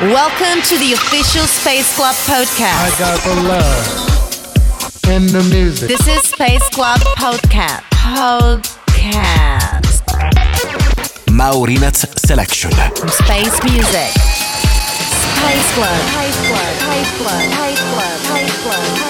Welcome to the official Space Club podcast. I got the love in the music. This is Space Club podcast. Podcast. Maurinats Selection. Space music. Space Club. Space Club. Space Club. Space Club. Space Club.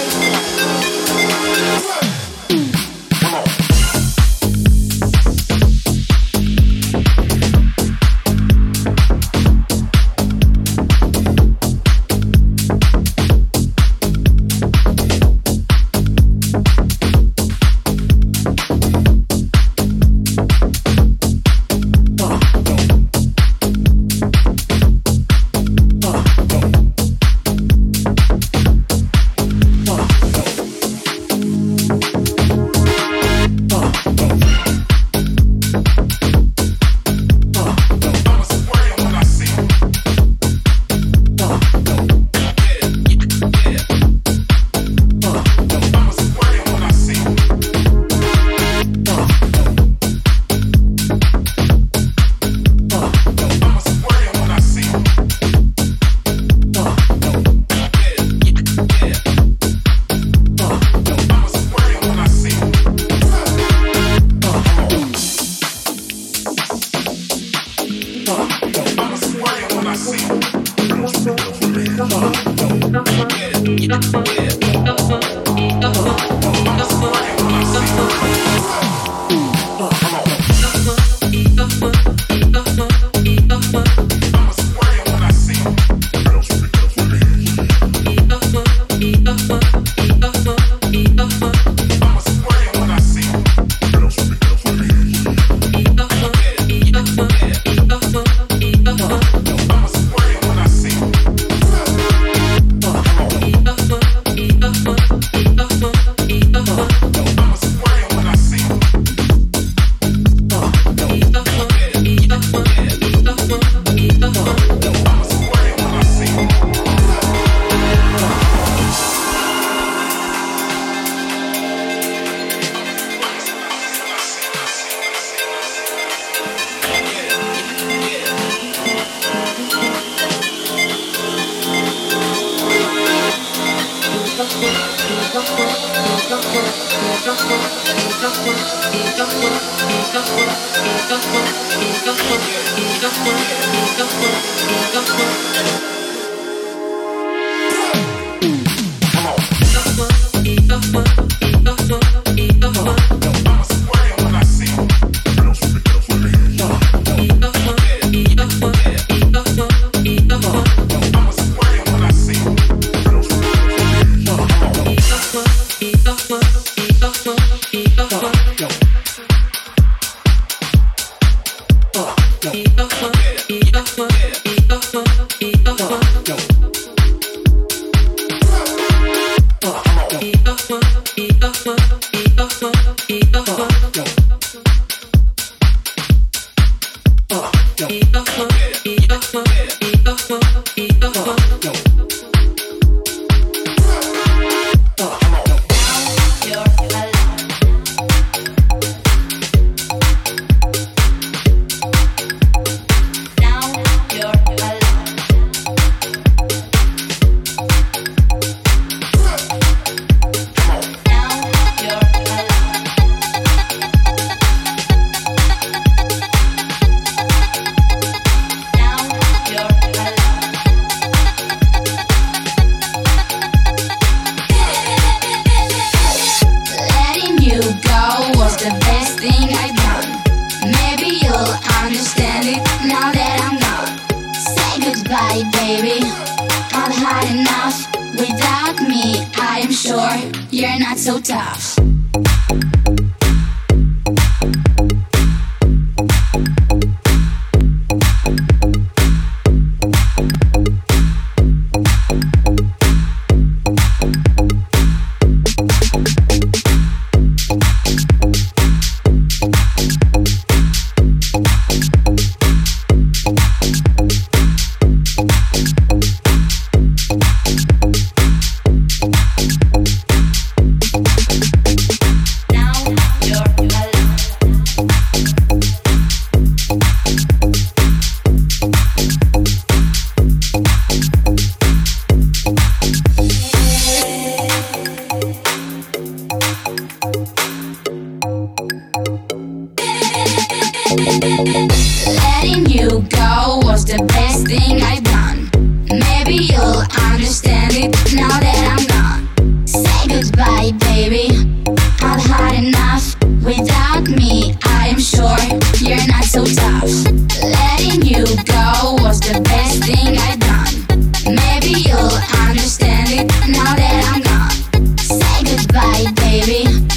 baby.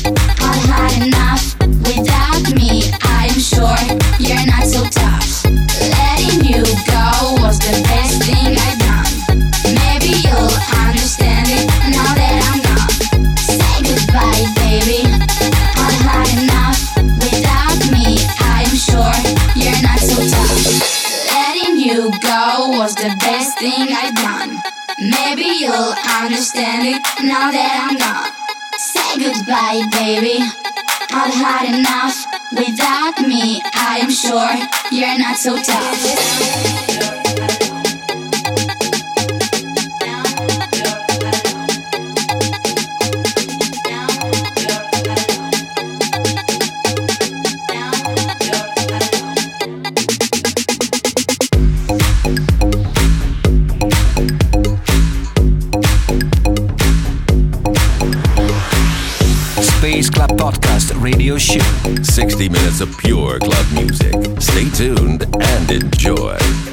right, baby. I've had enough. Without me, I am sure you're not so tough. radio show. 60 minutes of pure club music. Stay tuned and enjoy.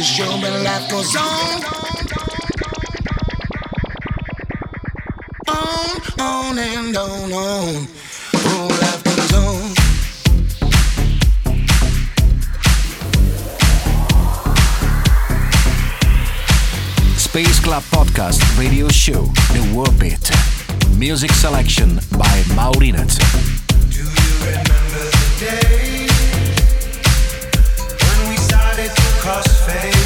to show, life goes on. On, on and on, on. Space Club Podcast Radio Show, The World Beat. Music selection by Maurinat. Do you remember the day? Just fades.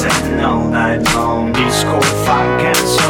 said no, I don't. Disco funk and soul.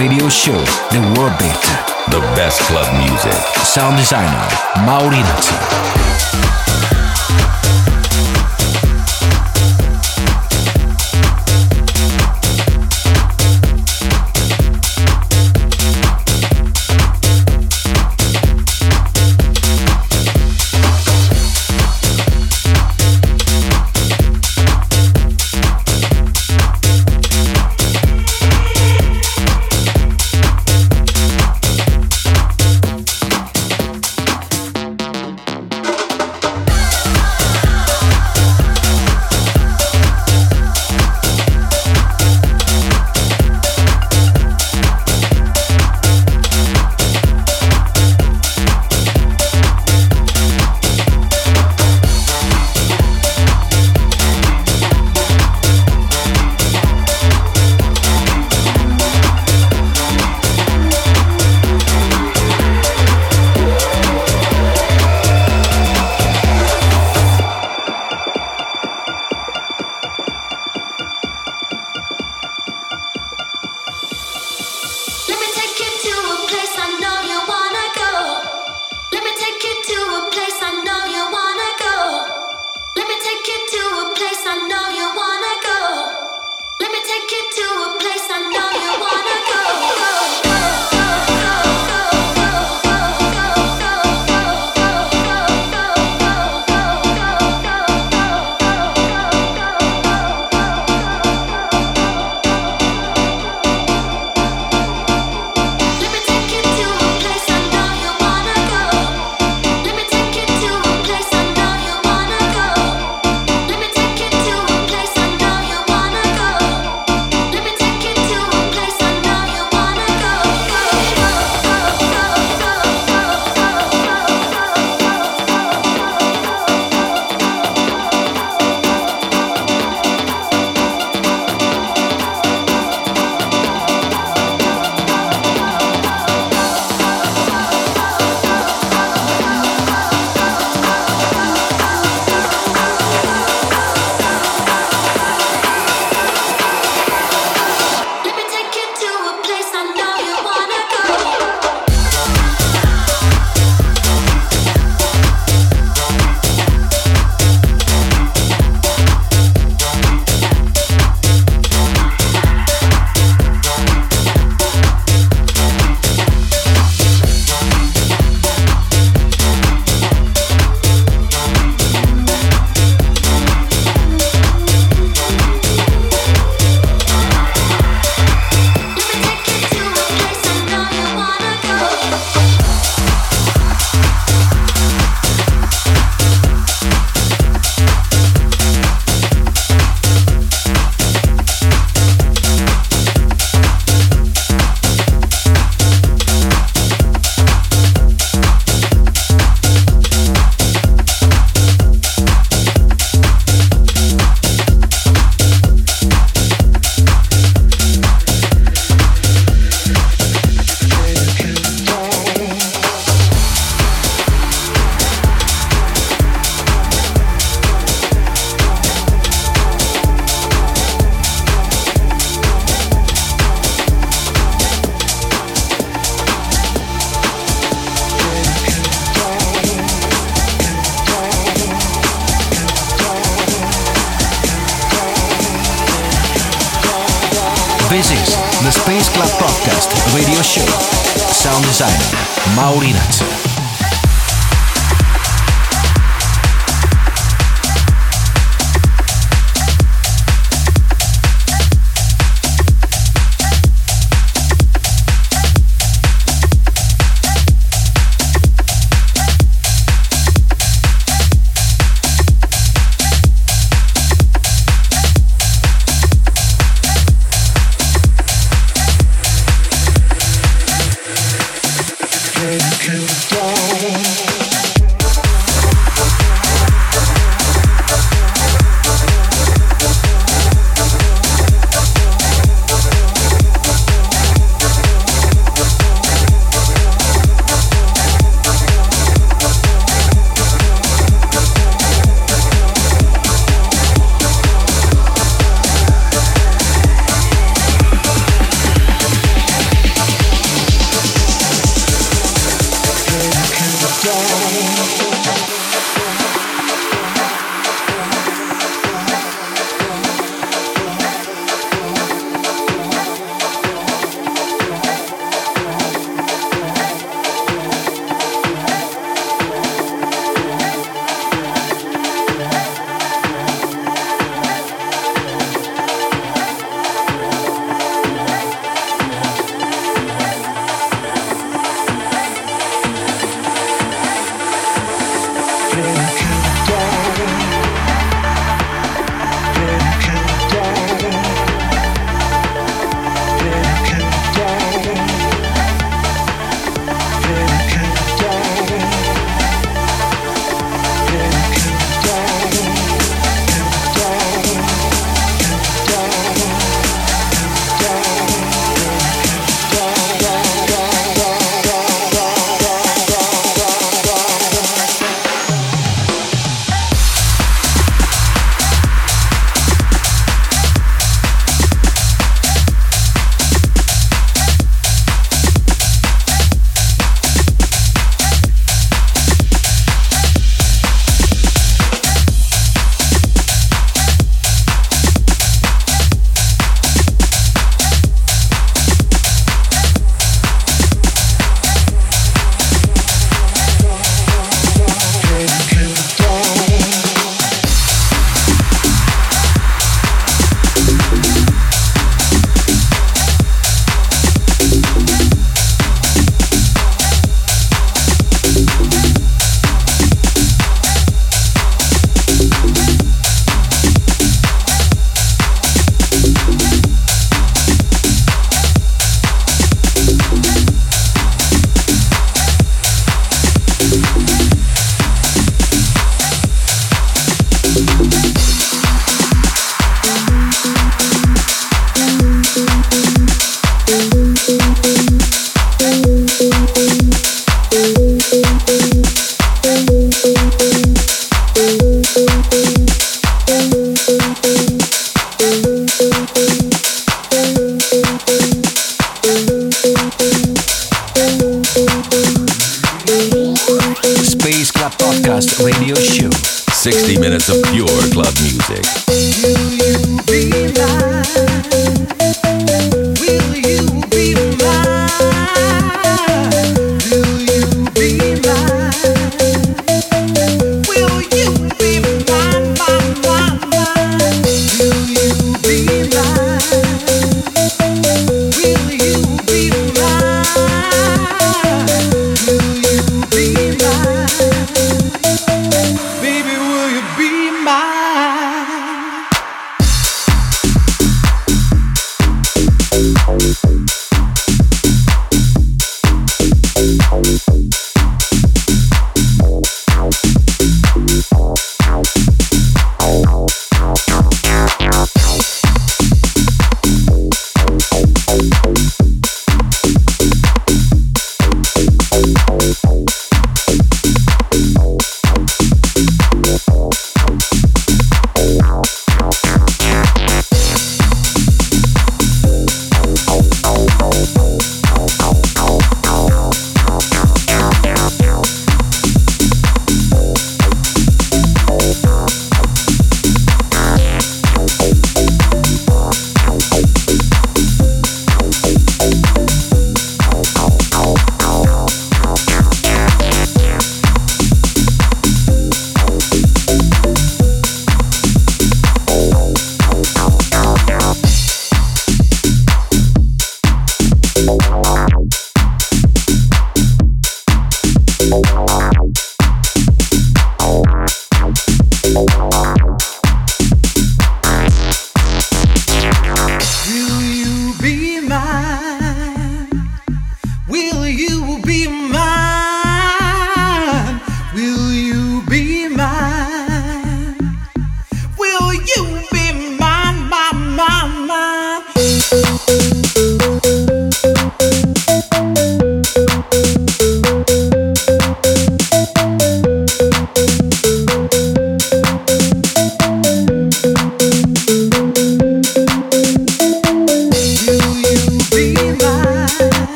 radio show The World Beat. The best club music. Sound designer Maurizio.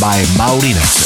By Maurinez.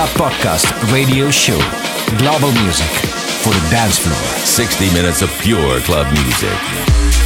Club Podcast Radio Show. Global music for the dance floor. 60 minutes of pure club music.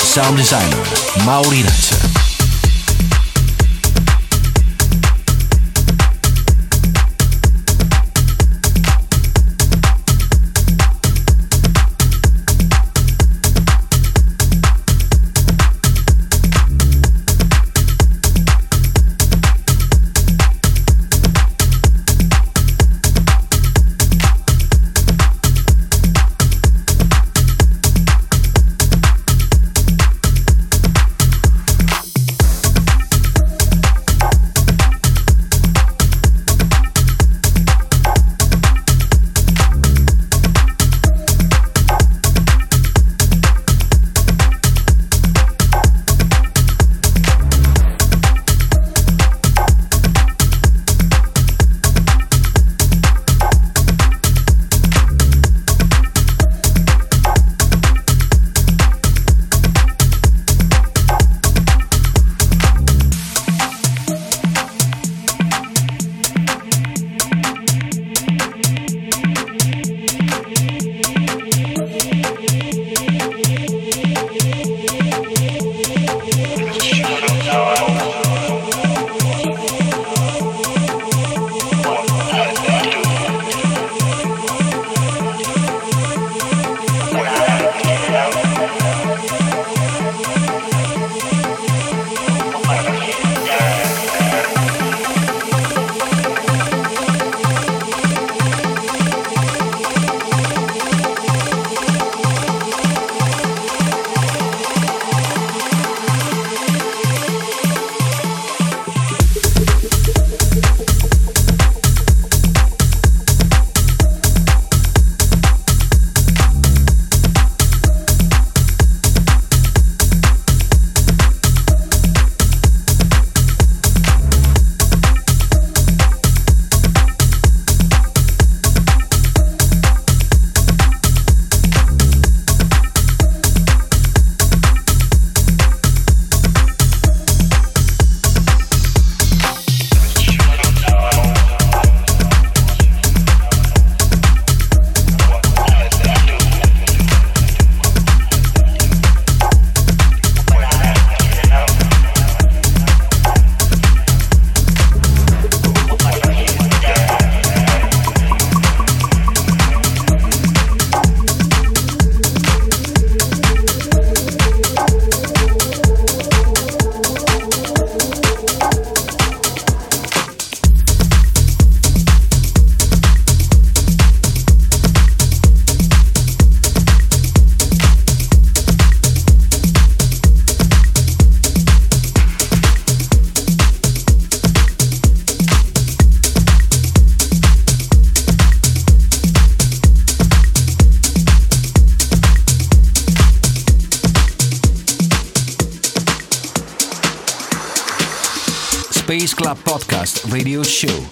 Sound designer Mauri. Show.